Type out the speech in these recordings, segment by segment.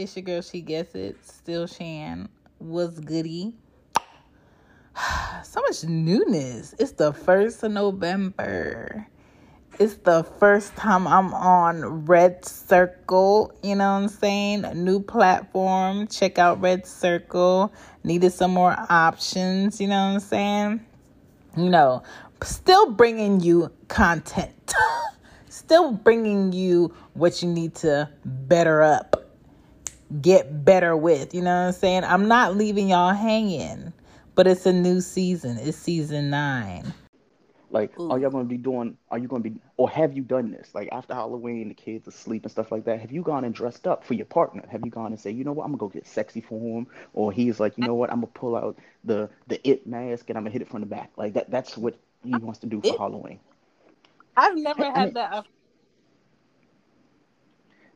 It's your girl, She Gets It. Still Shan. Was goody. So much newness. It's the 1st of November. It's the first time I'm on Red Circle. You know what I'm saying? A new platform. Check out Red Circle. Needed some more options. You know what I'm saying? You know, still bringing you content. still bringing you what you need to better up, get better with. You know what I'm saying? I'm not leaving y'all hanging, but it's a new season. It's season nine. Like, are y'all gonna be doing? Are you gonna be, or have you done this? Like after Halloween, the kids asleep and stuff like that. Have you gone and dressed up for your partner? Have you gone and say, you know what, I'm gonna go get sexy for him, or he's like, you know what, I'm gonna pull out the the it mask and I'm gonna hit it from the back. Like that. That's what he wants to do for It- Halloween. I've never I had mean- that.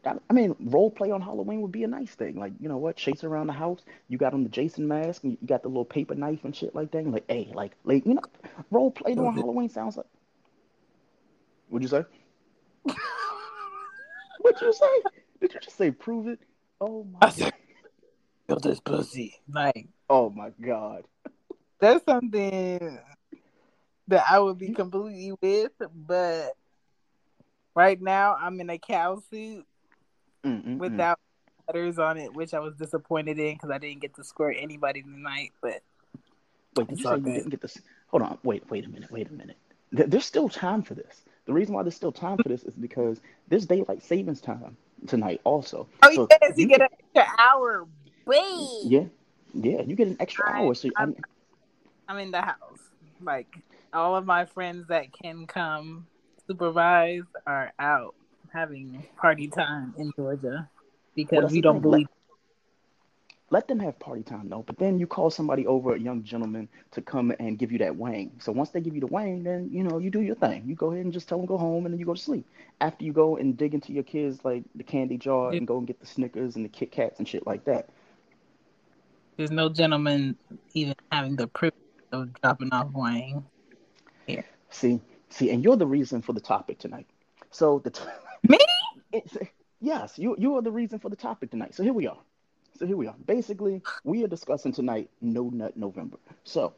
I mean, role play on Halloween would be a nice thing. Like, you know what? Chase around the house. You got on the Jason mask, and you got the little paper knife and shit like that. And like, hey, like, like, you know, role play during Halloween sounds like. What'd you say? What'd you say? Did you just say prove it? Oh my. I said, this pussy. Like Oh my God. that's something that I would be completely with, but right now I'm in a cow suit Mm-mm-mm. without letters on it, which I was disappointed in because I didn't get to squirt anybody tonight. But Wait, did you say you didn't get this? Hold on. Wait, wait a minute. Wait a minute. There's still time for this. The reason why there's still time for this is because there's daylight savings time tonight also. oh, So yes, you you get an extra hour. Wait, Yeah, yeah, you get an extra I- hour. So I I'm- mean, I'm in the house. Like all of my friends that can come supervise are out having party time in Georgia because we don't believe. let them have party time though. But then you call somebody over, a young gentleman, to come and give you that wang. So once they give you the wang, then you know you do your thing. You go ahead and just tell them go home, and then you go to sleep. After you go and dig into your kids like the candy jar and go and get the Snickers and the Kit Kats and shit like that. There's no gentleman even having the privilege of dropping off wang. Yeah. See, see, and you're the reason for the topic tonight. So the t- Me? it's, yes, you you are the reason for the topic tonight. So here we are. So here we are. Basically, we are discussing tonight No Nut November. So,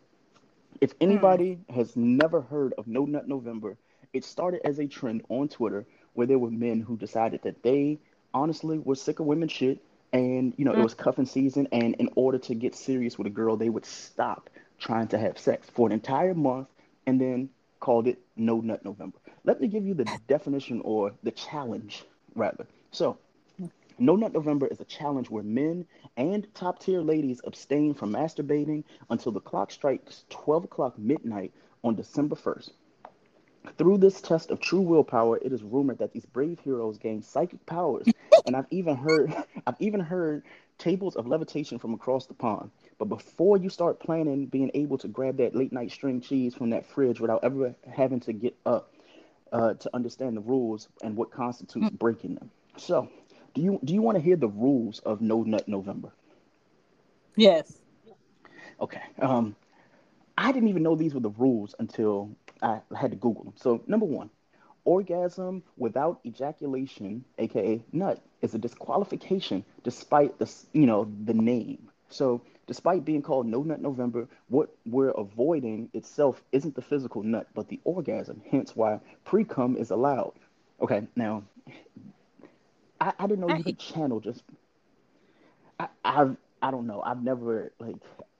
if hmm. anybody has never heard of No Nut November, it started as a trend on Twitter where there were men who decided that they honestly were sick of women shit and you know it hmm. was cuffing season and in order to get serious with a girl they would stop trying to have sex for an entire month and then called it No Nut November. Let me give you the definition or the challenge rather. So, no Nut November is a challenge where men and top tier ladies abstain from masturbating until the clock strikes 12 o'clock midnight on December 1st. Through this test of true willpower, it is rumored that these brave heroes gain psychic powers, and I've even heard I've even heard tables of levitation from across the pond. But before you start planning being able to grab that late night string cheese from that fridge without ever having to get up uh, to understand the rules and what constitutes breaking them. So, do you do you want to hear the rules of No Nut November? Yes. Okay. Um, I didn't even know these were the rules until I had to Google them. So, number one, orgasm without ejaculation, aka nut, is a disqualification despite the you know the name. So, despite being called No Nut November, what we're avoiding itself isn't the physical nut, but the orgasm. Hence, why pre cum is allowed. Okay. Now, I, I didn't know you could channel just. I I've I don't know. I've never like.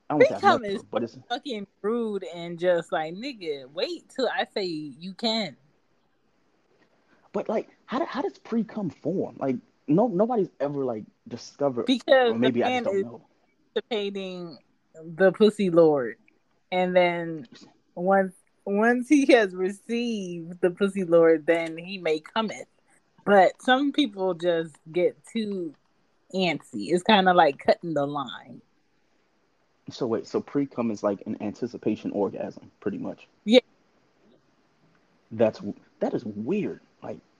I don't Pre-cum is but it's Fucking rude and just like nigga, wait till I say you can. But like, how do, how does pre cum form? Like, no nobody's ever like discovered, Because maybe the I don't is know. anticipating the pussy lord, and then once once he has received the pussy lord, then he may cometh. But some people just get too antsy. It's kind of like cutting the line. So wait, so pre cum is like an anticipation orgasm, pretty much. Yeah. That's that is weird.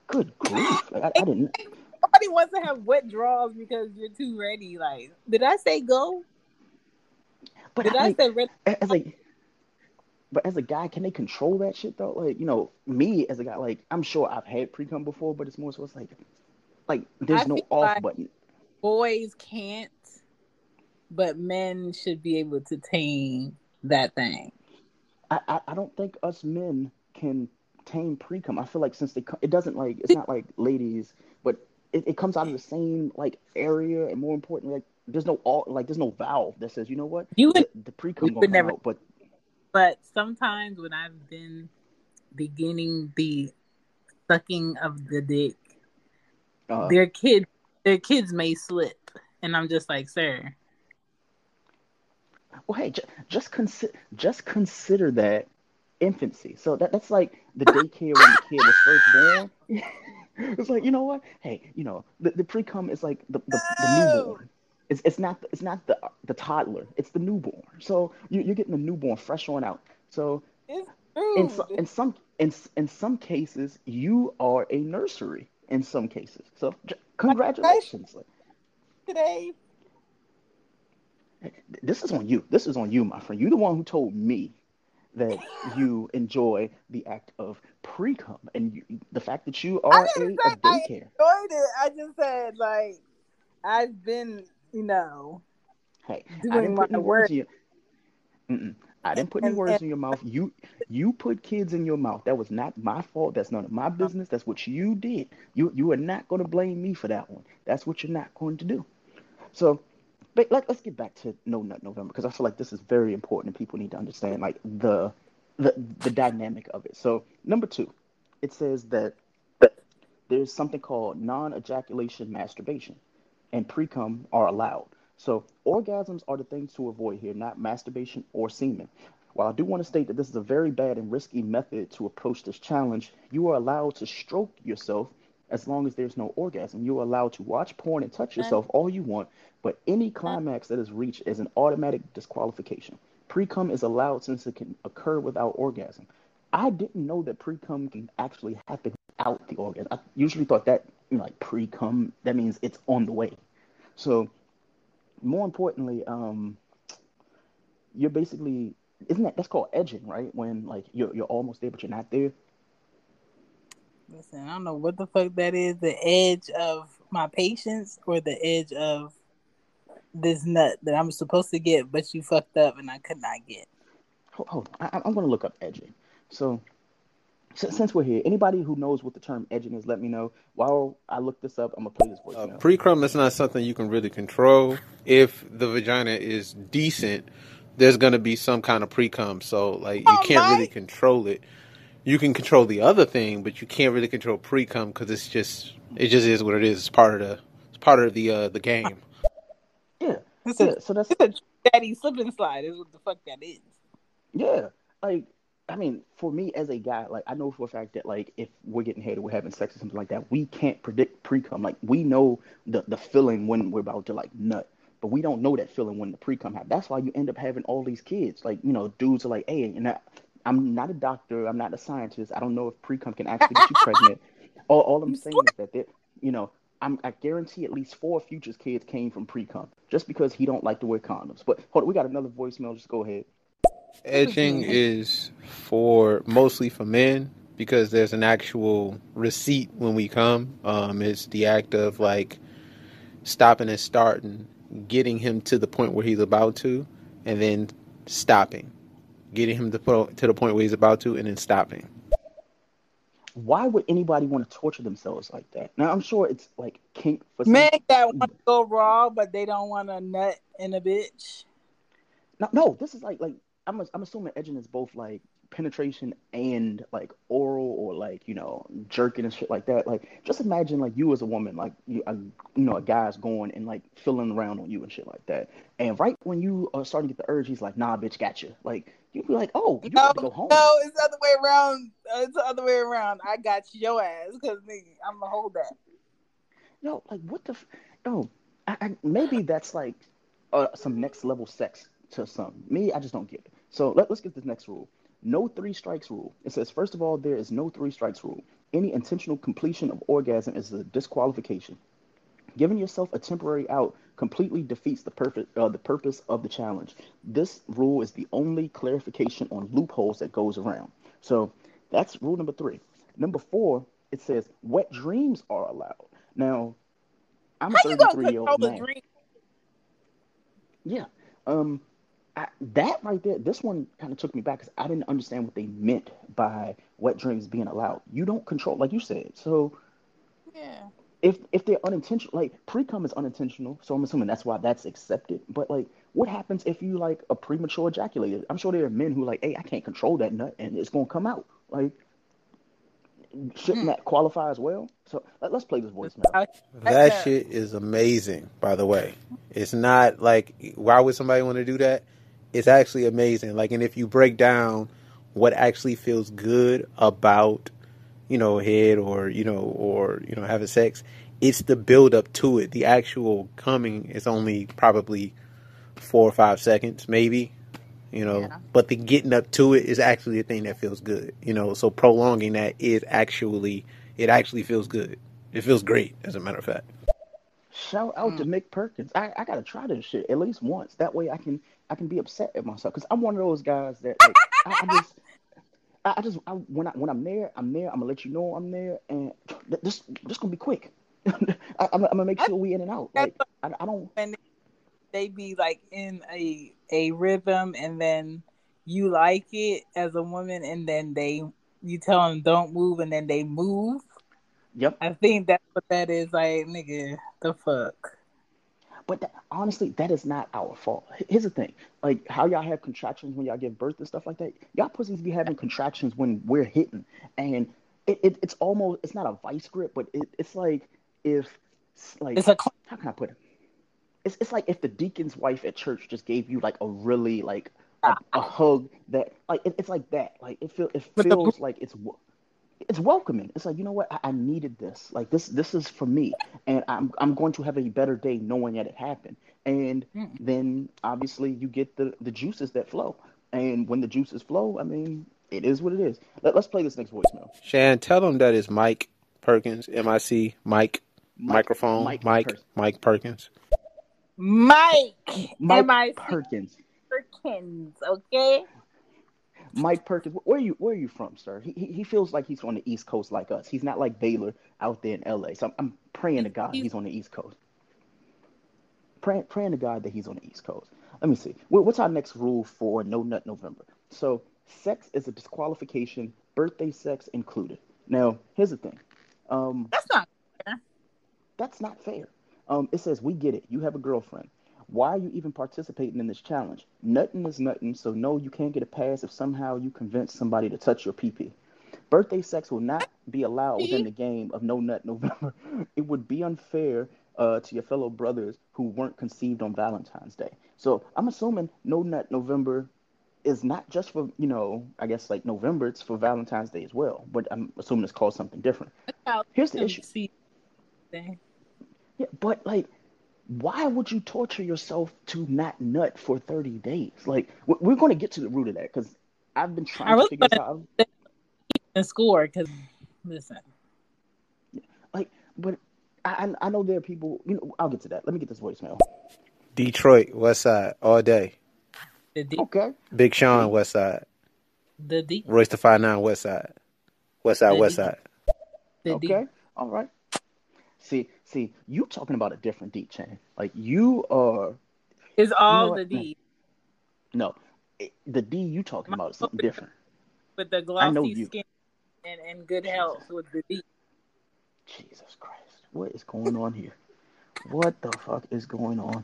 Good grief! Like, I, I didn't. Nobody wants to have wet draws because you're too ready. Like, did I say go? But Did I, I like, say ready? as a but as a guy, can they control that shit though? Like, you know, me as a guy, like I'm sure I've had pre cum before, but it's more so it's like like there's I no off like- button. boys can't, but men should be able to tame that thing. I, I, I don't think us men can tame pre cum. I feel like since they come, it doesn't like it's not like ladies, but it, it comes out of the same like area, and more importantly, like there's no all like there's no valve that says you know what you would, the, the pre cum gonna never, out, but but sometimes when I've been beginning the sucking of the dick, uh, their kid their kids may slip, and I'm just like, sir. Well, hey, just, just consider just consider that infancy. So that that's like the daycare when the kid was first born. it's like you know what? Hey, you know the, the pre cum is like the, the, the newborn. It's it's not it's not the the toddler. It's the newborn. So you, you're getting the newborn fresh on out. So in, so, in some in in some cases you are a nursery. In some cases, so congratulations. Today. This is on you. This is on you, my friend. You're the one who told me that you enjoy the act of pre cum and you, the fact that you are a, a daycare. I enjoyed it. I just said like I've been, you know, hey, doing my work. I didn't put any words in your mouth. You you put kids in your mouth. That was not my fault. That's none of my business. That's what you did. You you are not going to blame me for that one. That's what you're not going to do. So but let, us get back to No Nut November because I feel like this is very important and people need to understand like the the the dynamic of it. So number two, it says that there's something called non-ejaculation masturbation, and pre-cum are allowed. So orgasms are the things to avoid here, not masturbation or semen. While I do want to state that this is a very bad and risky method to approach this challenge, you are allowed to stroke yourself as long as there's no orgasm. You're allowed to watch porn and touch yourself all you want, but any climax that is reached is an automatic disqualification. Pre-cum is allowed since it can occur without orgasm. I didn't know that pre-cum can actually happen without the orgasm. I usually thought that, you know, like pre-cum, that means it's on the way. So, more importantly, um, you're basically isn't that that's called edging, right? When like you're you're almost there but you're not there. Listen, I don't know what the fuck that is. The edge of my patience or the edge of this nut that I'm supposed to get, but you fucked up and I could not get. Hold, hold on. I, am going to look up edging. So, since we're here, anybody who knows what the term edging is, let me know. While I look this up, I'm gonna play this voice. Uh, pre-cum is not something you can really control. If the vagina is decent, there's gonna be some kind of pre-cum. So, like, you oh, can't really control it you can control the other thing, but you can't really control pre cum because it's just it just is what it is. It's part of the it's part of the uh, the game. Yeah, it's a, so that's it's a daddy slip and slide. Is what the fuck that is. Yeah, like I mean, for me as a guy, like I know for a fact that like if we're getting head or we're having sex or something like that, we can't predict pre cum. Like we know the the feeling when we're about to like nut, but we don't know that feeling when the pre cum happens. That's why you end up having all these kids. Like you know, dudes are like, hey, and that, I'm not a doctor. I'm not a scientist. I don't know if pre cum can actually get you pregnant. All, all I'm saying is that, you know, I'm, I guarantee at least four Future's kids came from pre cum just because he don't like to wear condoms. But hold on, we got another voicemail. Just go ahead. Edging is for mostly for men because there's an actual receipt when we come. Um, it's the act of like stopping and starting, getting him to the point where he's about to, and then stopping getting him to, put to the point where he's about to, and then stopping. Why would anybody want to torture themselves like that? Now I'm sure it's like kink for some... men that want to go raw, but they don't want a nut in a bitch. No, no, this is like like I'm I'm assuming edging is both like penetration and like oral or like you know jerking and shit like that like just imagine like you as a woman like you, a, you know a guy's going and like filling around on you and shit like that and right when you are starting to get the urge he's like nah bitch gotcha like you'd be like oh you no, go home. no it's the other way around. Uh, it's the other way around. I got your ass because i'm gonna hold that. No like what the f- no. I, I, maybe that's like uh, some next level sex to some. Me i just don't get it. So let, let's get this next rule. No three strikes rule. It says, first of all, there is no three strikes rule. Any intentional completion of orgasm is a disqualification. Giving yourself a temporary out completely defeats the, perfect, uh, the purpose of the challenge. This rule is the only clarification on loopholes that goes around. So that's rule number three. Number four, it says wet dreams are allowed. Now, I'm a How gonna 33 year old man. Yeah. Um, I, that right there, this one kind of took me back because I didn't understand what they meant by wet dreams being allowed. You don't control, like you said. So Yeah. If if they're unintentional, like pre-cum is unintentional, so I'm assuming that's why that's accepted. But like, what happens if you like a premature ejaculated? I'm sure there are men who like, hey, I can't control that nut, and it's gonna come out. Like, shouldn't Mm. that qualify as well? So let, us play this voicemail. I- That shit is amazing, by the way. It's not like why would somebody want to do that? It's actually amazing. Like, and if you break down what actually feels good about, you know, head or you know, or you know, having sex, it's the build up to it. The actual coming is only probably four or five seconds, maybe. You know, Yeah. but the getting up to it is actually the thing that feels good. You know, so prolonging that is actually it actually feels good. It feels great, as a matter of fact. Shout out to Mm. Mick Perkins. I, I gotta try this shit at least once. That way I can I can be upset at myself because I'm one of those guys that like I, I just I, I just I, when I when I'm there I'm there. I'm gonna let you know I'm there and th- this this gonna be quick. I, I'm, I'm gonna make sure we in and out. Like I, I don't. when they be like in a a rhythm and then you like it as a woman and then they you tell them don't move and then they move Yep. i think that's what that is like nigga the fuck But that, honestly, that is not our fault. Here's the thing: like how y'all have contractions when y'all give birth and stuff like that. Y'all pussies be having contractions when we're hitting, and it, it it's almost it's not a vice grip, but it, it's like if like it's a cl- how can I put it? It's it's like if the deacon's wife at church just gave you like a really like a, a hug that like it, it's like that. Like it feel it feels like it's it's welcoming. It's like you know what I, I needed this. Like this this is for me, and I'm I'm going to have a better day knowing that it happened. And Mm. then obviously you get the the juices that flow. And when the juices flow, I mean, it is what it is. Let, let's play this next voicemail. Shan, tell them that it's Mike Perkins, M I C, Mike, Mike- microphone, Mike Mike, Perkins. Mike Perkins. mike Mike M-I-C Perkins. Perkins, okay Mike Perkins, where are you? Where are you from, sir? He, he feels like he's on the East Coast like us. He's not like Baylor out there in L.A. So I'm, I'm praying to God he's on the East Coast. Praying praying to God that he's on the East Coast. Let me see. What's our next rule for No Nut November? So sex is a disqualification. Birthday sex included. Now here's the thing. Um, that's not fair. that's not fair. Um, it says we get it. You have a girlfriend. Why are you even participating in this challenge? Nothing is nothing, so no, you can't get a pass if somehow you convince somebody to touch your pee-pee. Birthday sex will not be allowed within the game of No Nut November. It would be unfair uh, to your fellow brothers who weren't conceived on Valentine's Day. So I'm assuming No Nut November is not just for, you know, I guess like November, it's for Valentine's Day as well. But I'm assuming it's called something different. Here's the issue. Yeah, but like, why would you torture yourself to not nut for 30 days? Like, we- we're going to get to the root of that because I've been trying I really to figure this out. and score because listen Like, but I, I I know there are people, you know, I'll get to that. Let me get this voicemail. Detroit, West Side, all day. the D Okay. Big Sean, West Side. the D Royce da 5'9", West Side. West Side, The West D. Side. the D Okay. All right. See, see, you talking about a different deep chain. Like, you are, is all what? the D no, it- the D you talking about is something different. with the know glossy you. skin and, and good health with the D. Jesus Christ. What is going on here? What the fuck is going on?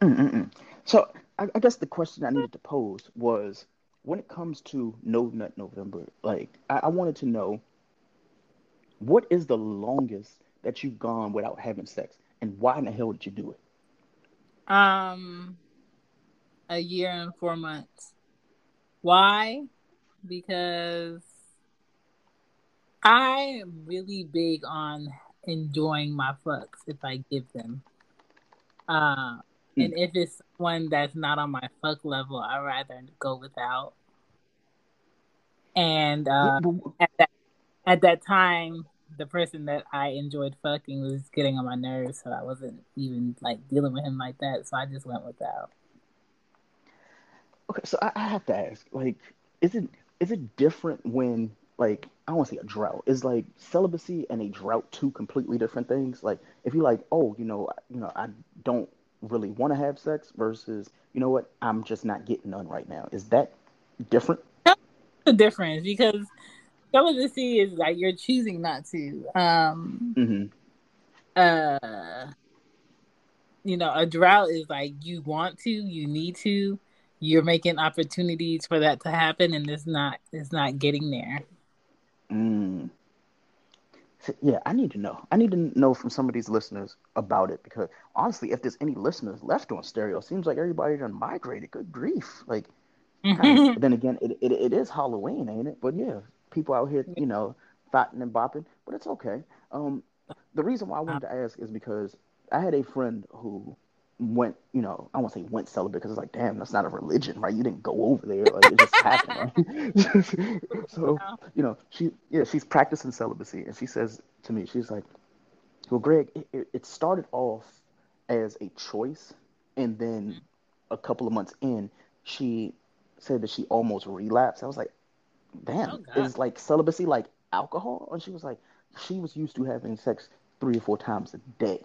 Mm-mm-mm. So, I, I guess the question I needed to pose was when it comes to No Nut November, like, I, I wanted to know what is the longest that you've gone without having sex, and why in the hell did you do it? Um, a year and four months. Why? Because I am really big on enjoying my fucks if I give them. Uh, and if it's one that's not on my fuck level, I'd rather go without. And uh, at that at that time, the person that I enjoyed fucking was getting on my nerves, so I wasn't even like dealing with him like that. So I just went without. Okay, so I, I have to ask, like, is it is it different when like I don't want to say a drought. Is like celibacy and a drought two completely different things. Like if you're like, oh, you know, you know, I don't really want to have sex versus, you know what, I'm just not getting none right now. Is that different? That's the difference because celibacy is like you're choosing not to. Um Mm-hmm. uh you know, a drought is like you want to, you need to, you're making opportunities for that to happen and it's not it's not getting there. Mm. So, yeah, I need to know. I need to know from some of these listeners about it because honestly, if there's any listeners left on stereo, it seems like everybody done migrated. Good grief! Like, then again, it, it it is Halloween, ain't it? But yeah, people out here, you know, fighting and bopping, but it's okay. Um, the reason why I wanted to ask is because I had a friend who went, you know, I won't say went celibate because it's like, damn, that's not a religion, right? You didn't go over there, like it just happened, right? so, you know, she, yeah, she's practicing celibacy, and she says to me, she's like, well, Greg, it, it, it started off as a choice, and then a couple of months in, she said that she almost relapsed. I was like, damn, Oh, is like celibacy like alcohol? And she was like, she was used to having sex three or four times a day.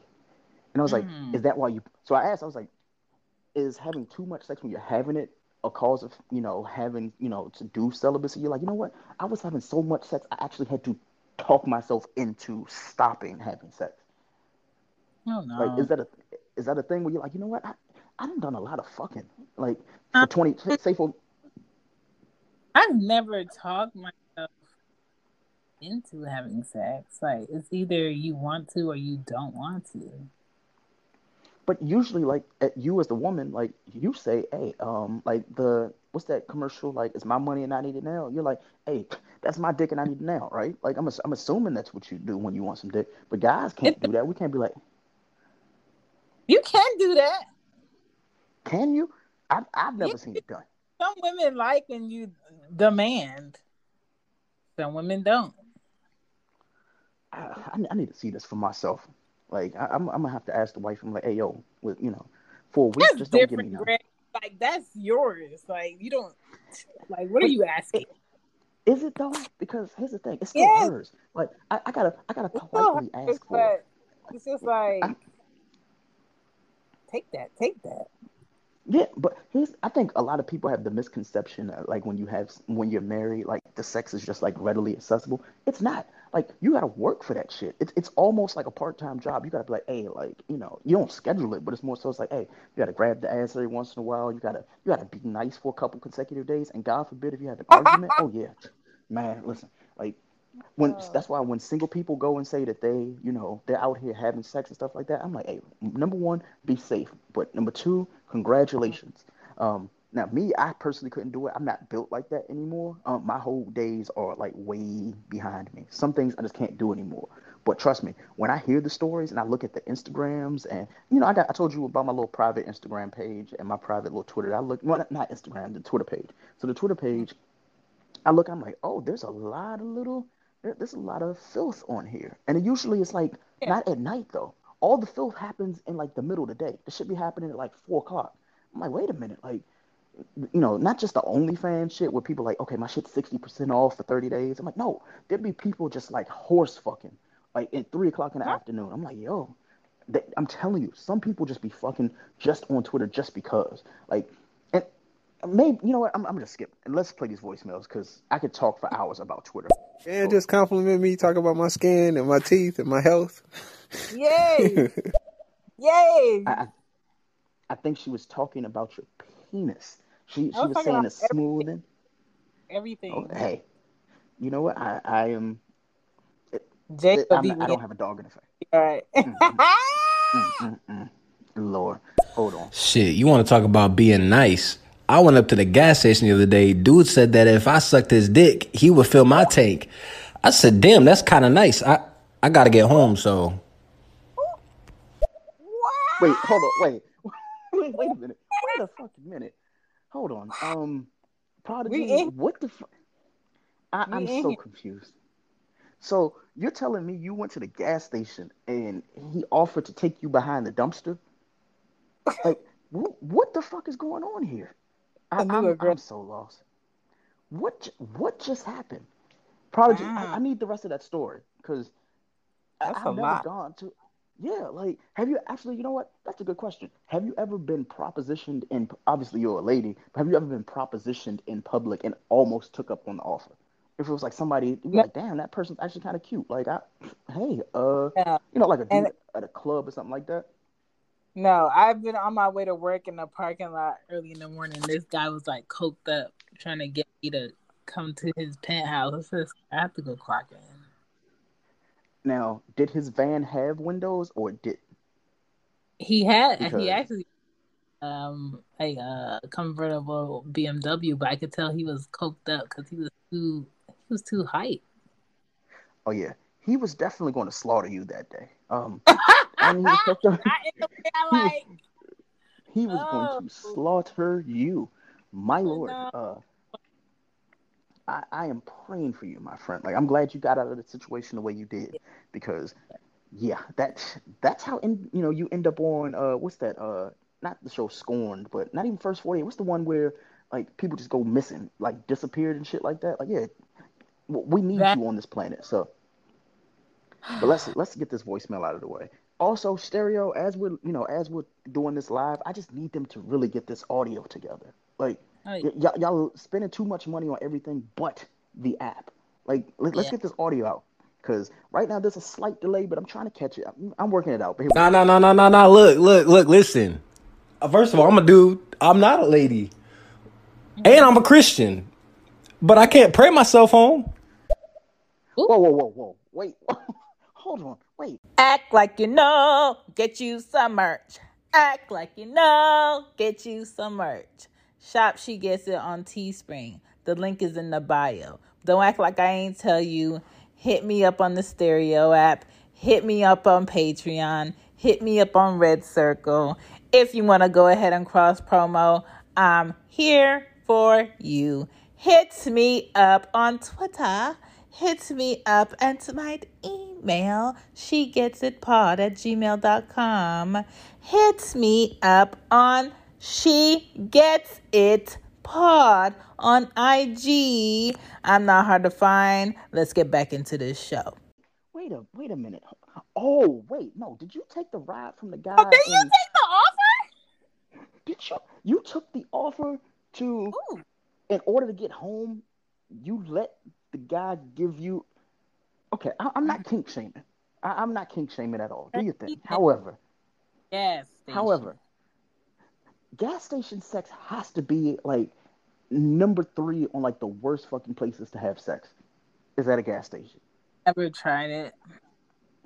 And I was like, Mm. is that why you? So I asked, I was like, is having too much sex when you're having it a cause of, you know, having, you know, to do celibacy? You're like, you know what? I was having so much sex, I actually had to talk myself into stopping having sex. Oh no. Like, is that a is that a thing where you're like, you know what? I I done done a lot of fucking like for twenty say for I've never talked myself into having sex. Like it's either you want to or you don't want to. But usually, like at you as the woman, like you say, "Hey, um, like the what's that commercial? Like, it's my money and I need it now." You're like, "Hey, that's my dick and I need it now," right? Like, I'm I'm assuming that's what you do when you want some dick. But guys can't do that. We can't be like, You can do that. "Can you?" I I've never Yeah. seen it done. Some women like when you demand. Some women don't. I, I, I need to see this for myself. Like, I, I'm I'm gonna have to ask the wife. I'm like, "Hey, yo, with you know, for a week, That's just don't give me different, Like that's yours. Like you don't. Like what are you asking? Is it though? Because here's the thing, it's still Yes. hers. Like, I, I gotta I gotta politely ask for it. it's just like take that, take that. Yeah, but here's I think a lot of people have the misconception that like when you have when you're married, like the sex is just like readily accessible. It's not. Like you gotta work for that shit. It's it's almost like a part time job. You gotta be like, hey, like you know, you don't schedule it, but it's more so it's like, hey, you gotta grab the ass every once in a while. You gotta you gotta be nice for a couple consecutive days, and God forbid if you have an argument. Oh yeah, man, listen, when Oh. that's why when single people go and say that they, you know, they're out here having sex and stuff like that, I'm like, hey, number one, be safe. But number two, congratulations. Um, now me, I personally couldn't do it. I'm not built like that anymore. Um, my whole days are like way behind me. Some things I just can't do anymore. But trust me, when I hear the stories and I look at the Instagrams and you know, I got I told you about my little private Instagram page and my private little Twitter. I look well, not- not Instagram, the Twitter page. So the Twitter page, I look, I'm like, oh, there's a lot of little, there, there's a lot of filth on here, and it usually it's like Yeah. not at night though. All the filth happens in like the middle of the day. It should be happening at like four o'clock. I'm like, wait a minute, like, you know, not just the OnlyFans shit where people like, okay, my shit's sixty percent off for thirty days. I'm like, no, there'd be people just like horse fucking, like at three o'clock in the Huh? afternoon. I'm like, yo, they, I'm telling you, some people just be fucking just on Twitter just because, like, maybe you know what? I'm, I'm gonna skip and let's play these voicemails because I could talk for hours about Twitter. And just compliment me, talk about my skin and my teeth and my health. Yay! Yay! I, I, I think she was talking about your penis. She she was was saying about it's smoothing. Everything. Oh, hey, you know what? I I am. Jake will I'm, I don't have a dog in the fight. All right. Mm, mm, mm. Lord, hold on. Shit, you want to talk about being nice? I went up to the gas station the other day. Dude said that if I sucked his dick, he would fill my tank. I said, "Damn, that's kind of nice." I I got to get home, so Wait, hold on. Wait, wait, wait a minute. Wait a fucking minute. Hold on. Um, Prodigy, We in- what the fuck? I, We I'm in so confused. So you're telling me you went to the gas station and he offered to take you behind the dumpster? Like, wh- what the fuck is going on here? I, I knew I'm, it, girl. I'm so lost. What what just happened? Probably. Just, I, I, need the rest of that story because I've never lot. gone to. Yeah, like, have you actually? You know what? That's a good question. Have you ever been propositioned in? Obviously, you're a lady. But have you ever been propositioned in public and almost took up on the offer? If it was like somebody, like, "Damn, that person's actually kind of cute." Like, I, hey, uh, yeah. you know, like a dude and, at a club or something like that. No, I've been on my way to work in the parking lot early in the morning. This guy was like coked up, trying to get me to come to his penthouse. I, have to go clock in. Now, did his van have windows or did he had because... he actually um a uh, convertible BMW, but I could tell he was coked up because he was too he was too hype. Oh yeah, he was definitely going to slaughter you that day. Um, and he was, he was, he was oh. going to slaughter you, my lord. No. Uh, I, I am praying for you, my friend. Like I'm glad you got out of the situation the way you did, because yeah, that that's how in, you know you end up on uh what's that uh not the show Scorned, but not even First Forty Eight. What's the one where like people just go missing, like disappeared and shit like that? Like yeah, we need that... you on this planet. So, but let's let's get this voicemail out of the way. Also, stereo as we're you know as we're doing this live, I just need them to really get this audio together. Like y- y- y'all spending too much money on everything but the app. Like let, us get this audio out because right now there's a slight delay, but I'm trying to catch it. I'm, I'm working it out. No, no, no, no, no, no. Look, look, look. Listen. Uh, first of all, I'm a dude. I'm not a lady, and I'm a Christian, but I can't pray myself home. Whoa, whoa, whoa, whoa! Wait, hold on, wait. Act like you know. Get you some merch. Act like you know. Get you some merch. Shop She Gets It on Teespring. The link is in the bio. Don't act like I ain't tell you. Hit me up on the Stereo app. Hit me up on Patreon. Hit me up on Red Circle. If you want to go ahead and cross promo, I'm here for you. Hit me up on Twitter. Hit me up and my email, she gets it pod at gmail.com. Hits me up on she gets it pod on IG. I'm not hard to find. Let's get back into this show. Wait a wait a minute. Oh wait, no. Did you take the ride from the guy? Oh, did you take the offer? Did you? You took the offer to Ooh. in order to get home. You let the guy give you. Okay, I, am not kink shaming. I, am not kink shaming at all. Do you think? However, yes. However, gas station sex has to be like number three on like the worst fucking places to have sex. Is at a gas station. Ever tried it.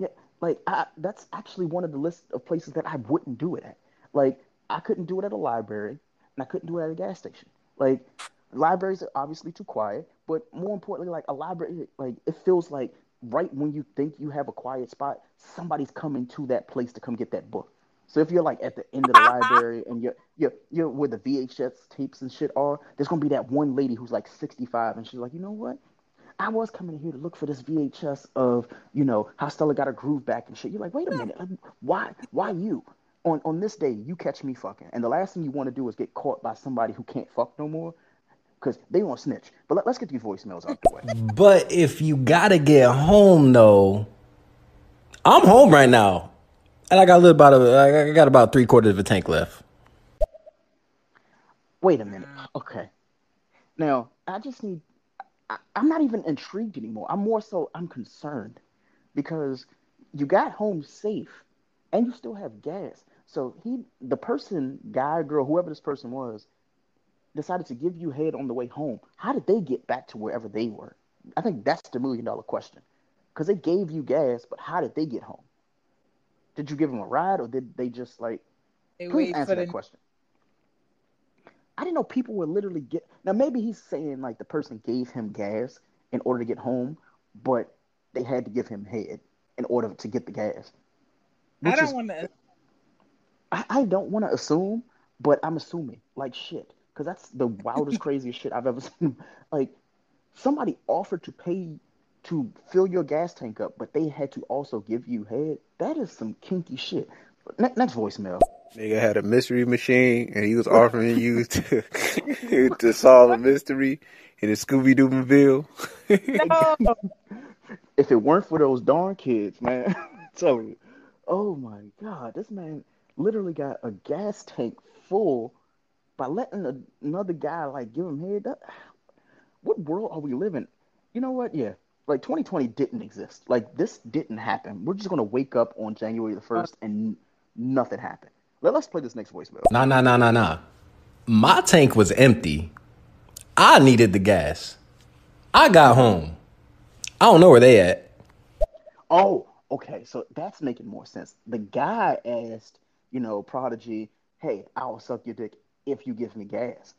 Yeah, like I, that's actually one of the list of places that I wouldn't do it at. Like I couldn't do it at a library, and I couldn't do it at a gas station. Like libraries are obviously too quiet, but more importantly, like a library, like it feels like right when you think you have a quiet spot, somebody's coming to that place to come get that book. So if you're like at the end of the library and you're you're you're where the VHS tapes and shit are, there's gonna be that one lady who's like 65 and she's like, you know what? I was coming here to look for this VHS of you know how Stella got her groove back and shit. You're like, wait a minute, um, why why you? On on this day, you catch me fucking, and the last thing you want to do is get caught by somebody who can't fuck no more because they want to snitch. But let, us get these voicemails out the way. But if you gotta get home though, I'm home right now and I got a little about a, I got about three quarters of a tank left. Wait a minute. Okay. Now I just need. I, I'm not even intrigued anymore. I'm more so I'm concerned because you got home safe and you still have gas. So he, the person, guy, girl, whoever this person was, decided to give you head on the way home. How did they get back to wherever they were? I think that's the million dollar question. Because they gave you gas, but how did they get home? Did you give them a ride, or did they just like? They please answer that the... question. I didn't know people would literally get. Now maybe he's saying like the person gave him gas in order to get home, but they had to give him head in order to get the gas. I don't want to. I, I don't want to assume, but I'm assuming like shit because that's the wildest, craziest shit I've ever seen. Like somebody offered to pay to fill your gas tank up, but they had to also give you head. That is some kinky shit. Ne- next voicemail. Nigga had a mystery machine and he was offering you to to solve a mystery in a Scooby Doo mobile. No. If it weren't for those darn kids, man, tell you. Oh my God, this man literally got a gas tank full by letting a, another guy like give him head. That, what world are we living? You know what? Yeah, like 2020 didn't exist. Like this didn't happen. We're just gonna wake up on January the first and nothing happened. Let, us play this next voicemail. Nah, nah, nah, nah, nah. My tank was empty. I needed the gas. I got home. I don't know where they at. Oh, okay. So that's making more sense. The guy asked, you know, Prodigy, hey, I'll suck your dick if you give me gas.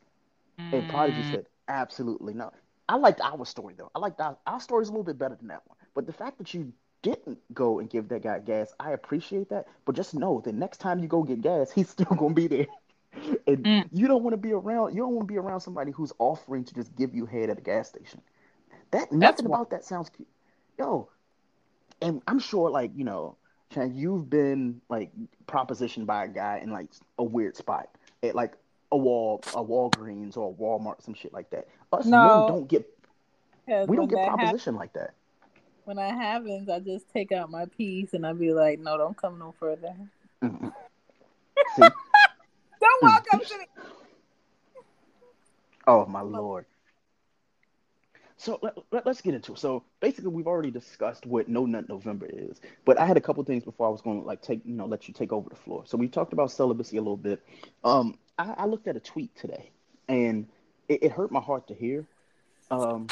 And Prodigy said, absolutely not. I liked our story though. I liked our, our story's a little bit better than that one. But the fact that you didn't go and give that guy gas, I appreciate that. But just know the next time you go get gas, he's still gonna be there. and Mm. you don't want to be around. You don't want to be around somebody who's offering to just give you head at a gas station. That nothing why- about that sounds cute. Yo, and I'm sure, like you know, Chan, you've been like propositioned by a guy in like a weird spot, at like a wall, a Walgreens or a Walmart, some shit like that. Us No. men don't get, we don't get proposition hap- propositioned like that. when that happens, I just take out my piece and I be like, "No, don't come no further. Don't walk up to me." oh my lord. So let, let, us get into it. So basically, we've already discussed what No Nut November is, but I had a couple things before I was going to like take you know let you take over the floor. So we talked about celibacy a little bit. Um, I, I looked at a tweet today, and it, it hurt my heart to hear. Um,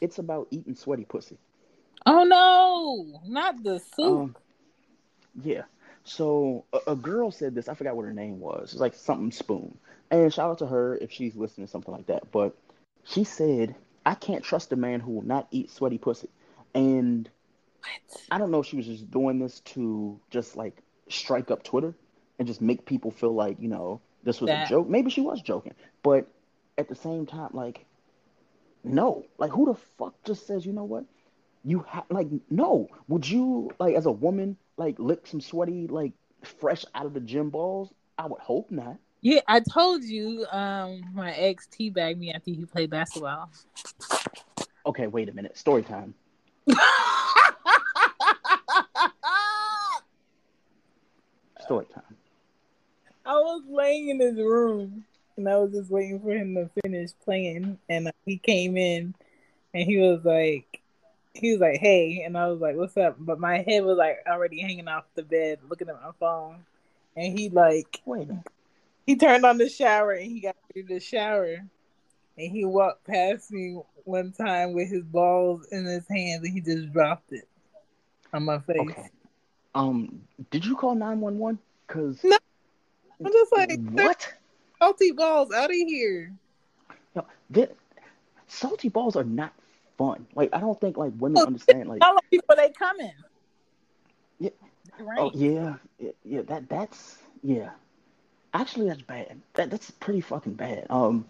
it's about eating sweaty pussy. Oh no, not the soup. Um, yeah. So a, a girl said this. I forgot what her name was. It's like something Spoon. And shout out to her if she's listening to something like that. But she said, "I can't trust a man who will not eat sweaty pussy." And what? I don't know if she was just doing this to just like strike up Twitter and just make people feel like you know this was That- a joke. Maybe she was joking, but at the same time, like, no, like who the fuck just says you know what? You have like no. Would you like as a woman like lick some sweaty like fresh out of the gym balls? I would hope not. Yeah, I told you. Um, my ex teabagged me after he played basketball. Okay, wait a minute. Story time. Story time. I was laying in his room and I was just waiting for him to finish playing. And uh, he came in and he was like, he was like, hey. And I was like, what's up? But my head was like already hanging off the bed looking at my phone. And he like, Wait he turned on the shower and he got through the shower. And he walked past me one time with his balls in his hands and he just dropped it on my face. Okay. Um, did you call nine one one? Cause No. I'm just like, what? salty balls out of here. No, the, salty balls are not fun. Like I don't think like women understand. Like How long before they coming? Yeah. Right. oh yeah, yeah, yeah, that that's yeah. Actually, that's bad. That that's pretty fucking bad. Um,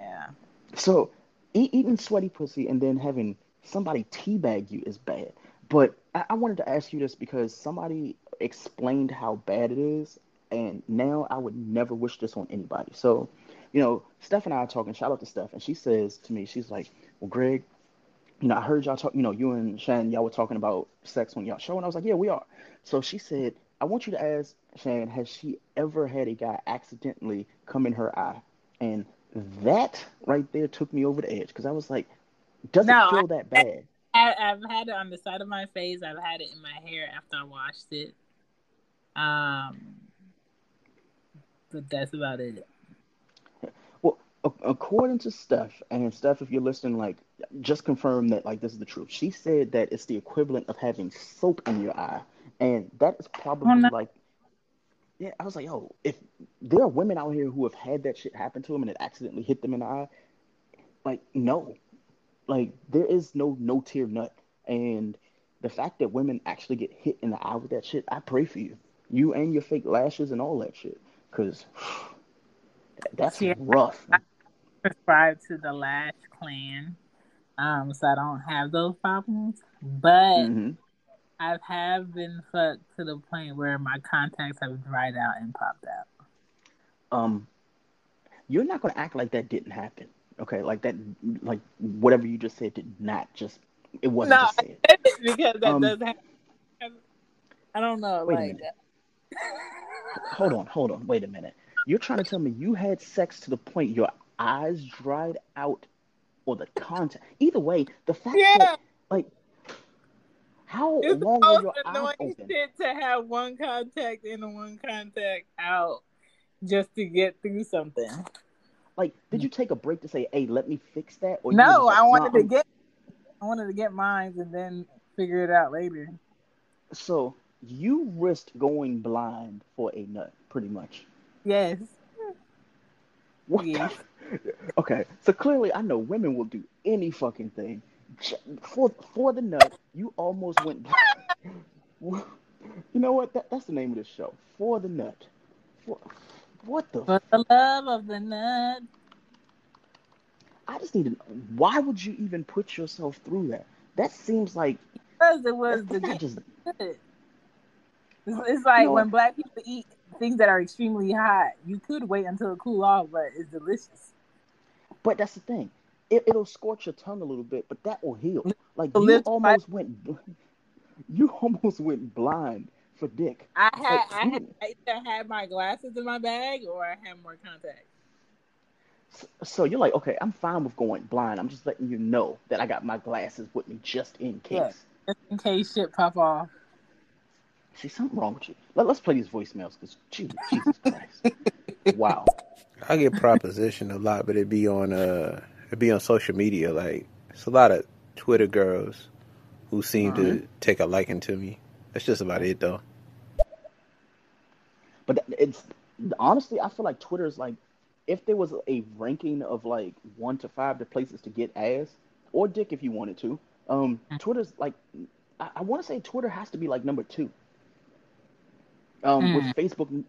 yeah. so eat, eating sweaty pussy and then having somebody teabag you is bad. But I, I wanted to ask you this because somebody explained how bad it is, and now I would never wish this on anybody. So, you know, Steph and I are talking. Shout out to Steph, and she says to me, she's like, "Well, Greg, you know, I heard y'all talk. You know, you and Shannon, y'all were talking about sex on y'all show, and I was like, yeah, we are. So she said, I want you to ask Shannon, has she ever had a guy accidentally come in her eye? And that right there took me over the edge because I was like, does No, feel that bad? I, I've had it on the side of my face. I've had it in my hair after I washed it. Um, but that's about it. Well, according to Steph, and Steph, if you're listening, like, just confirm that, like, this is the truth. She said that it's the equivalent of having soap in your eye, and that is probably like, yeah. I was like, yo, if there are women out here who have had that shit happen to them and it accidentally hit them in the eye, like, no, like, there is no no tear nut, and the fact that women actually get hit in the eye with that shit, I pray for you, you and your fake lashes and all that shit, because that's Yeah. rough. Subscribe to the Lash Clan, um, so I don't have those problems. But hmm I have been fucked to the point where my contacts have dried out and popped out. Um, you're not gonna act like that didn't happen, okay? Like that, like whatever you just said did not just. It wasn't No, just said. I because that Um, does happen. I don't know, like. Hold on, hold on. Wait a minute. You're trying to tell me you had sex to the point your eyes dried out, or the contact. Either way, the fact Yeah. that like, how it's long were most your eyes annoying open? shit to have one contact in and one contact out just to get through something. Like, did you take a break to say, "Hey, let me fix that"? Or No, like, I wanted "Nah, to I'm-" get I wanted to get mine and then figure it out later. So you risked going blind for a nut, pretty much. Yes. What? Yes. the- okay, so clearly I know women will do any fucking thing for for the nut. You almost went. you know what? That, that's the name of this show. For the nut. For, what the? For the love of the nut. I just need to. Know, Why would you even put yourself through that? That seems like Because it was the just. good. It's, like know when black people eat things that are extremely hot. You could wait until it cool off, but it's delicious. But that's the thing. It, it'll scorch your tongue a little bit, but that will heal. Like you almost went. You almost went blind for dick. I had I had I either had my glasses in my bag or I had more contacts. So you're like, okay, I'm fine with going blind. I'm just letting you know that I got my glasses with me just in case. Yeah. Just in case shit pop off. See, something wrong with you. Let, us play these voicemails because Jesus, Jesus Christ. wow. I get propositioned a lot, but it be on uh, it be on social media. Like it's a lot of Twitter girls who seem to take a liking to me. That's just about it, though. But it's honestly, I feel like Twitter is like, if there was a ranking of like one to five the places to get ass or dick if you wanted to, um, Twitter's like, I, I want to say Twitter has to be like number two. Um, with Facebook,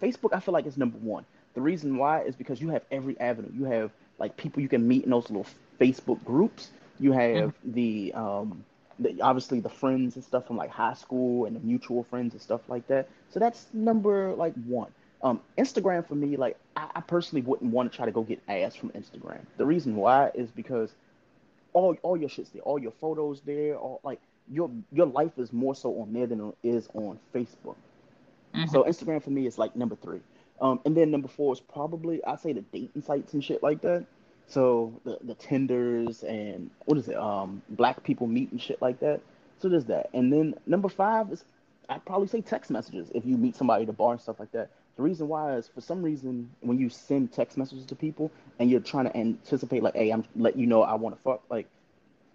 Facebook, I feel like it's number one. The reason why is because you have every avenue. You have like people you can meet in those little Facebook groups. You have the um, the, obviously the friends and stuff from like high school and the mutual friends and stuff like that. So that's number like one. Um, Instagram for me, like I, I personally wouldn't want to try to go get ass from Instagram. The reason why is because all all your shit's there, all your photos there, all like your your life is more so on there than it is on Facebook. So Instagram for me is like number three. Um, and then number four is probably I'd say the dating sites and shit like that. So the the Tinders and what is it? Um, black people meet and shit like that. So there's that. And then number five is I'd probably say text messages if you meet somebody at a bar and stuff like that. The reason why is for some reason when you send text messages to people and you're trying to anticipate like, hey, I'm letting you know I want to fuck. Like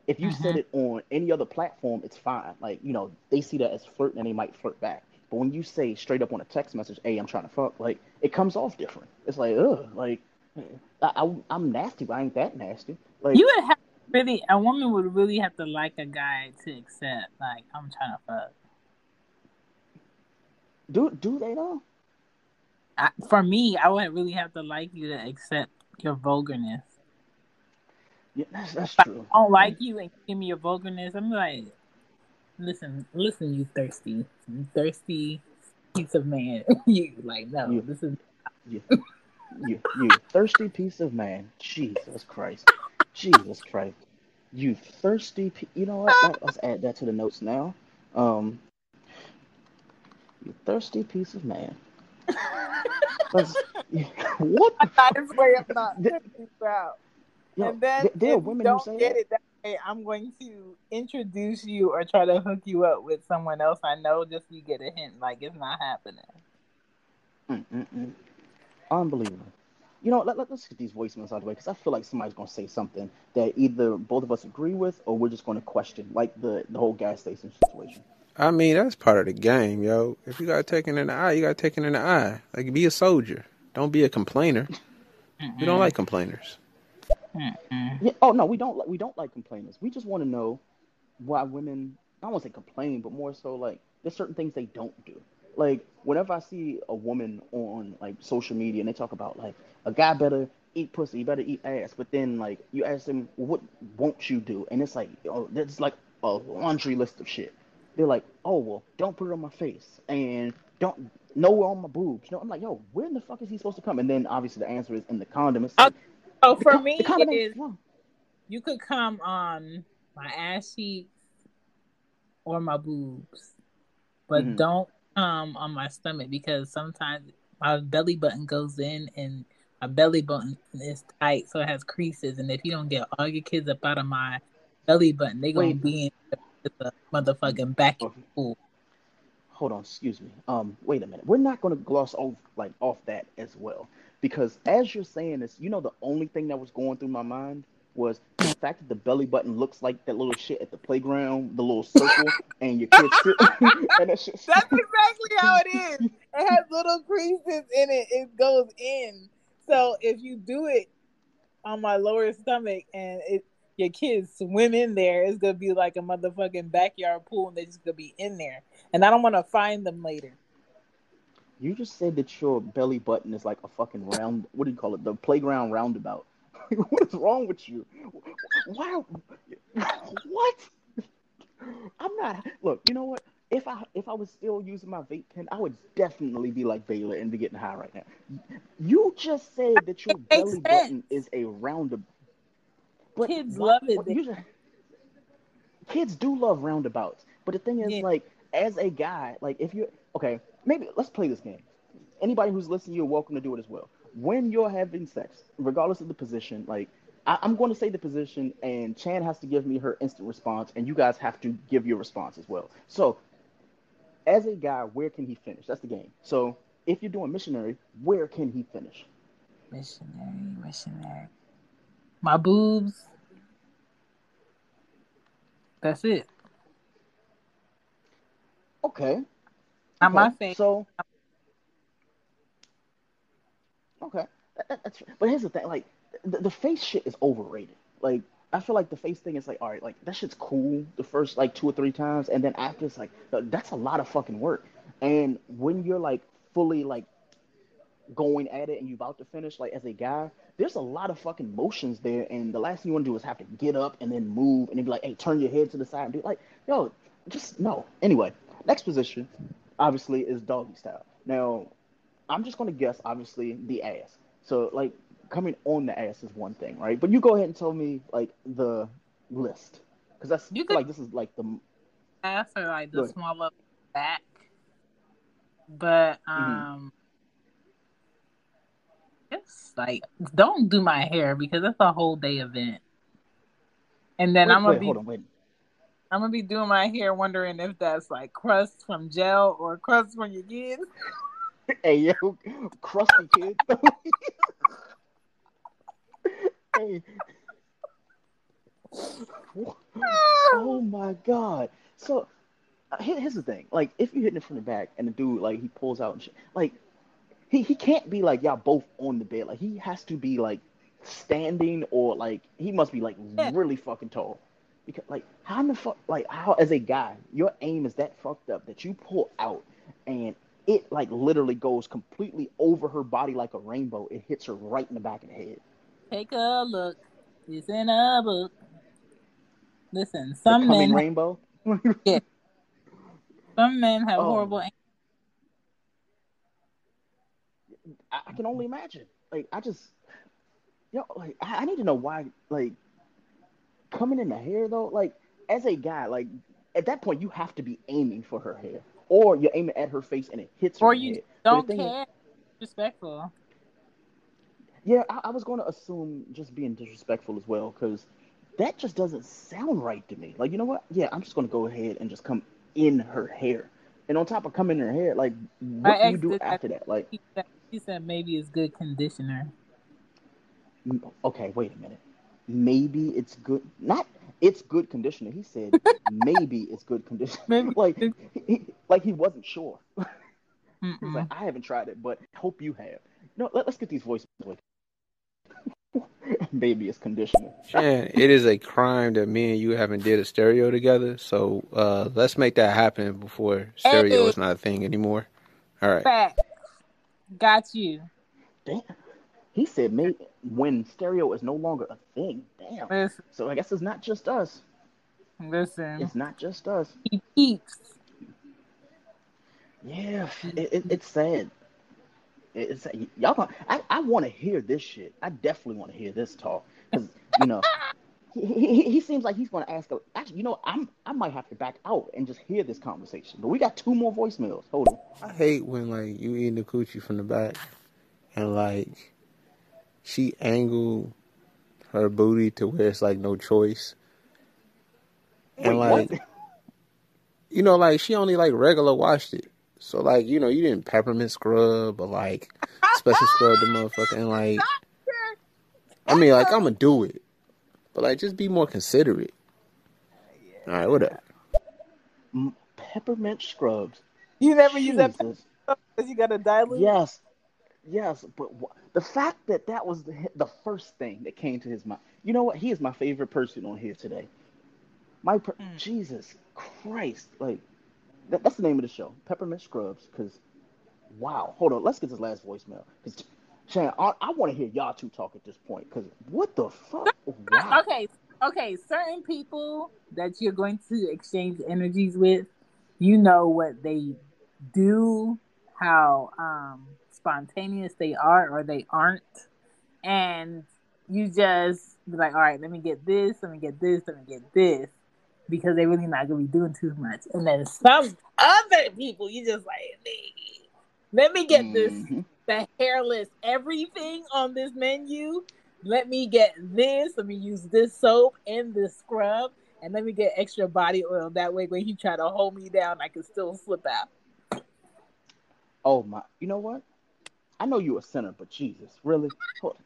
if you said it on any other platform, it's fine. Like you know they see that as flirting and they might flirt back. But when you say straight up on a text message, "Hey, I'm trying to fuck," like it comes off different. It's like, ugh, like I, I, I'm nasty, but I ain't that nasty. Like You would have really a woman would really have to like a guy to accept like I'm trying to fuck. do do they though? I, for me, I would really have to like you to accept your vulgarness. Yeah, that's that's If I don't like you and give me your vulgarness, I'm like, listen, listen, you thirsty, thirsty piece of man. you like no, You- this is You, you, you thirsty piece of man. Jesus Christ. Jesus Christ. You thirsty. Pe- you know what? Let- Let's add that to the notes now. Um, you thirsty piece of man. Let's, what? the I just way I'm not Th- putting this out. Yo, and then th- there are if you women who say get that. it that way, I'm going to introduce you or try to hook you up with someone else I know just so you get a hint like it's not happening. Mm-mm-mm. Unbelievable. You know, let, let, us get these voicemails out of the way because I feel like somebody's going to say something that either both of us agree with or we're just going to question, like the, the whole gas station situation. I mean, that's part of the game, yo. If you got taken in the eye, you got taken in the eye. Like, be a soldier. Don't be a complainer. We don't mm-hmm. like complainers. Yeah. Oh no, we don't. We don't like complainers. We just want to know why women. I to say complain, but more so like there's certain things they don't do. Like whenever I see a woman on like social media and they talk about like a guy better eat pussy, better eat ass, but then like you ask them, what won't you do? And it's like, oh, that's like a laundry list of shit. they're like, oh well, don't put it on my face and don't nowhere on my boobs. You know, I'm like, yo, where in the fuck is he supposed to come? And then obviously the answer is in the condom. It's like, So for me, it is well, you could come on my ass cheeks or my boobs, but Mhm. don't come on my stomach because sometimes my belly button goes in and my belly button is tight, so it has creases. And if you don't get all your kids up out of my belly button, they're gonna Wait. be in the, the motherfucking back pool. hold on, excuse me. Um, wait a minute. We're not going to gloss off like off that as well, because as you're saying this, you know, the only thing that was going through my mind was the fact that the belly button looks like that little shit at the playground, the little circle, and your kids sit, and that shit. That's exactly how it is. It has little creases in it. It goes in. So if you do it on my lower stomach and it your kids swim in there, it's gonna be like a motherfucking backyard pool and they're just gonna be in there. And I don't wanna find them later. You just said that your belly button is like a fucking round. What do you call it? The playground roundabout. what is wrong with you? Why? What? I'm not. Look, you know what? If I if I was still using my vape pen, I would definitely be like Baylor and be getting high right now. You just said that your belly sense. button is a roundabout. But Kids why- love it. just- kids do love roundabouts. But the thing is, Yeah. like, as a guy, like, if you're okay, maybe let's play this game. Anybody who's listening, you're welcome to do it as well. When you're having sex, regardless of the position, like, I, I'm going to say the position, and Chan has to give me her instant response, and you guys have to give your response as well. So, as a guy, where can he finish? That's the game. So, if you're doing missionary, where can he finish? Missionary, missionary. My boobs. That's it. Okay. Not my okay, face. So, okay, That- that- that's but here's the thing: like the, the face shit is overrated. Like I feel like the face thing is like, all right, like that shit's cool the first like two or three times, and then after it's like uh, that's a lot of fucking work. And when you're like fully like going at it and you're about to finish, like as a guy, there's a lot of fucking motions there, and the last thing you want to do is have to get up and then move and then be like, hey, turn your head to the side and do like, yo, just no. Anyway, next position, obviously, is doggy style. Now, I'm just gonna guess, obviously, the ass. So like coming on the ass is one thing, right? But you go ahead and tell me like the list, because that's You could- like this is like the ass or like the smaller back. But Mhm. um it's like don't do my hair because that's a whole day event. And then wait, I'm gonna wait, be hold on, wait. I'm gonna be doing my hair wondering if that's like crust from gel or crust from your kids. Hey yo, crusty kid. hey. Oh my god. So uh, here's the thing. Like if you're hitting it from the back and the dude like he pulls out and shit, like he he can't be like y'all both on the bed. Like he has to be like standing or like he must be like Yeah. really fucking tall. Because like how in the fuck like how as a guy your aim is that fucked up that you pull out and it like literally goes completely over her body like a rainbow. It hits her right in the back of the head. Take a look. It's in a book. Listen, some men rainbow. some men have Oh. horrible aim- I, I can only imagine. Like I just, yo, like I, I need to know why. Like coming in the hair though, like as a guy, like at that point you have to be aiming for her hair, or you're aiming at her face and it hits her or you the don't is- care. Respectful. yeah, I, I was going to assume just being disrespectful as well, because that just doesn't sound right to me. Like you know what? Yeah, I'm just going to go ahead and just come in her hair, and on top of coming in her hair, like what do you do after that? Like, He said, maybe it's good conditioner. Mm, okay, wait a minute. Maybe it's good. Not it's good conditioner. He said maybe it's good conditioner. Maybe like he, like he wasn't sure. He's like, I haven't tried it, but hope you have. No, let, us get these voices. Like, maybe it's conditioner. Shan, it is a crime that me and you haven't did a stereo together. So uh, let's make that happen before stereo Hey. is not a thing anymore. All right. Fact. Got you. Damn. He said maybe when stereo is no longer a thing. Damn. Listen, So I guess it's not just us. Listen, It's not just us. he peeps. Yeah, it, it, it's sad. It- It's y'all. gonna- I, I want to hear this shit. I definitely want to hear this talk because you know he, he, he seems like he's going to ask. A, actually, you know, I'm I might have to back out and just hear this conversation. But we got two more voicemails. Hold on. I hate when like you eating the coochie from the back, and like she angled her booty to where it's like no choice, and Wait, like what? you know, like she only like regular washed it. So like you know, you didn't peppermint scrub or like special scrub the motherfucker, and like I mean, like I'm gonna do it, but like just be more considerate. All right, whatever. M- Peppermint scrubs. You never use that Jesus. because you got to dilute. Yes, yes, but wh- the fact that that was the the first thing that came to his mind. You know what? He is my favorite person on here today. My per- Mm. Jesus Christ, like that, that's the name of the show, Peppermint Scrubs. Because wow, hold on, let's get this last voicemail. Because Shan, I, I want to hear y'all two talk at this point. Because what the fuck? Wow. Okay, okay. Certain people that you're going to exchange energies with, you know what they do, how um, spontaneous they are or they aren't, and you just be like, all right, let me get this, let me get this, let me get this, because they're really not gonna be doing too much. And then some other people, you just like, "Nee, let me get this Mhm. the hairless everything on this menu. Let me get this. Let me use this soap and this scrub, and let me get extra body oil. That way, when he try to hold me down, I can still slip out. Oh my, you know what? I know you a sinner, but Jesus, really? Hold-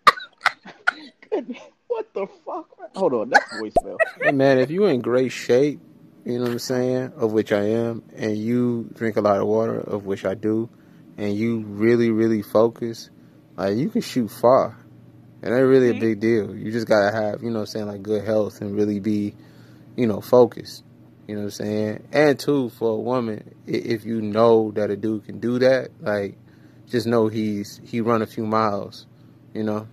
Good. What the fuck? Hold on, that's voicemail. Hey man, if you in great shape, you know what I'm saying, of which I am, and you drink a lot of water, of which I do, and you really, really focus, like you can shoot far. And that's really a Mhm. big deal. You just gotta have, you know what I'm saying, like good health and really be, you know, focused. You know what I'm saying? And two, for a woman, if you know that a dude can do that, like just know he's he run a few miles, you know?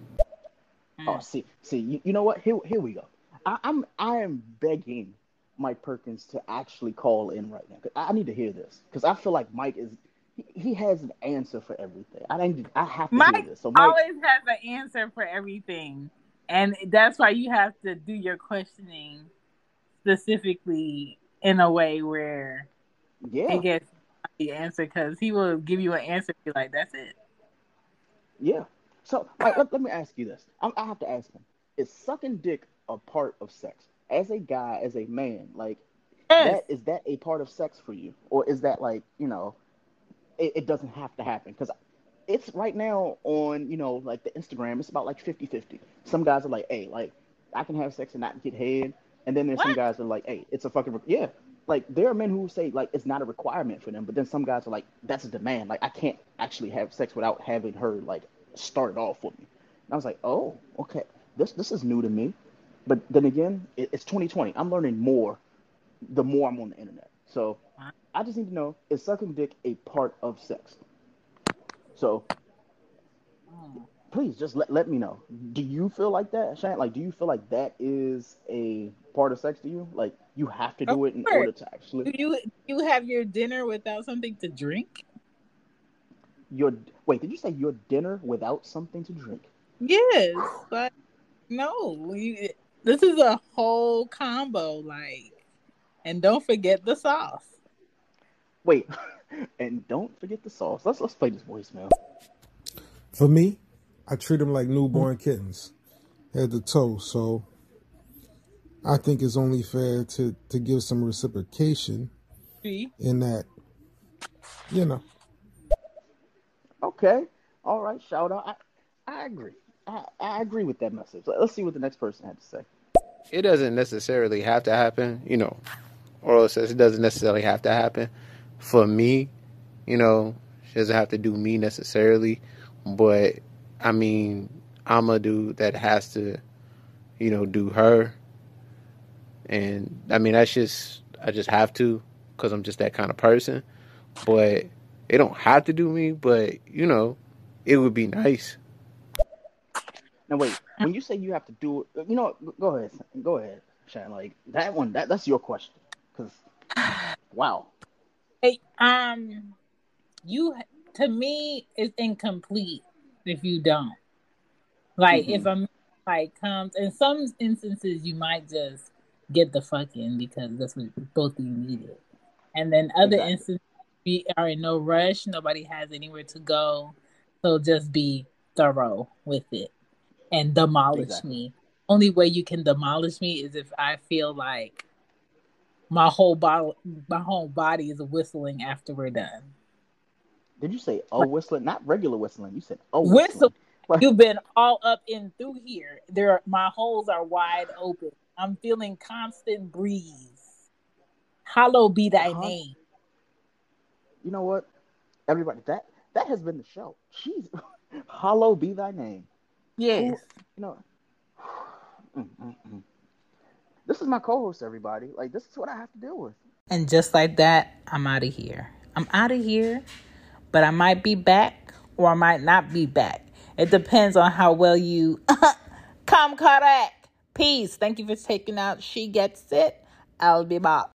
Oh, mm. see, see, you, you know what? Here, here we go. I, I'm, I am begging Mike Perkins to actually call in right now. I, I need to hear this because I feel like Mike is, he, he has an answer for everything. I need, I have to Mike hear this. So, Mike, Always has an answer for everything, and that's why you have to do your questioning specifically in a way where yeah, it gets the answer because he will give you an answer. Be like, that's it. yeah. So, Mike, let, let me ask you this. I, I have to ask him: Is sucking dick a part of sex? As a guy, as a man, like Yes. that is that a part of sex for you, or is that like you know, it, it doesn't have to happen? Because it's right now on you know like the Instagram, it's about like 50-50. Some guys are like, hey, like I can have sex and not get head, and then there's some guys that are like, hey, it's a fucking re- yeah. Like there are men who say like it's not a requirement for them, but then some guys are like, that's a demand. Like I can't actually have sex without having her like start it off with me. And I was like, oh, okay, this this is new to me. But then again, it, it's 2020. I'm learning more the more I'm on the internet. So I just need to know is sucking dick a part of sex? So Mm. Please just let, let me know. Do you feel like that, Shane? Like, do you feel like that is a part of sex to you? Like, you have to do Of it in course. order to Do actually you do you have your dinner without something to drink? your wait. Did you say your dinner without something to drink? Yes, but no. You, this is a whole combo, like, and don't forget the sauce. Wait, and don't forget the sauce. Let's let's play this voicemail. For me, I treat them like newborn kittens, head to toe. So I think it's only fair to to give some reciprocation in that, you know. Okay, all right. Shout out. I I agree. I, I agree with that message. Let- Let's see what the next person had to say. it doesn't necessarily have to happen, you know. Oral says it doesn't necessarily have to happen for me, you know. She doesn't have to do me necessarily, but I mean, I'm a dude that has to, you know, do her, and I mean that's just I just have to because I'm just that kind of person. But they don't have to do me, but you know, it would be nice. Now wait, when you say you have to do it, you know, go ahead, go ahead. Shan? Like that one. That that's your question. Because wow. Hey, um, you to me is incomplete if you don't. Like Mhm. if a man like comes in some instances you might just get the fuck in because that's what both of you needed. And then other Exactly. instances we are in no rush, nobody has anywhere to go. So just be thorough with it and demolish Exactly. me. Only way you can demolish me is if I feel like my whole body my whole body is whistling after we're done. Did you say oh whistling? Not regular whistling. You said oh Whistle. whistling. Like, You've been all up in through here. There, are, my holes are wide open. I'm feeling constant breeze. Hallowed be thy Huh? name. you know what? Everybody, that that has been the show. Jeez, hollow be thy name. Yes. You know, Mm, mm, mm. this is my co-host. Everybody, like this is what I have to deal with. And just like that, I'm out of here. I'm out of here, but I might be back or I might not be back. It depends on how well you come correct. Peace. Thank you for taking out She Gets It. I'll be back.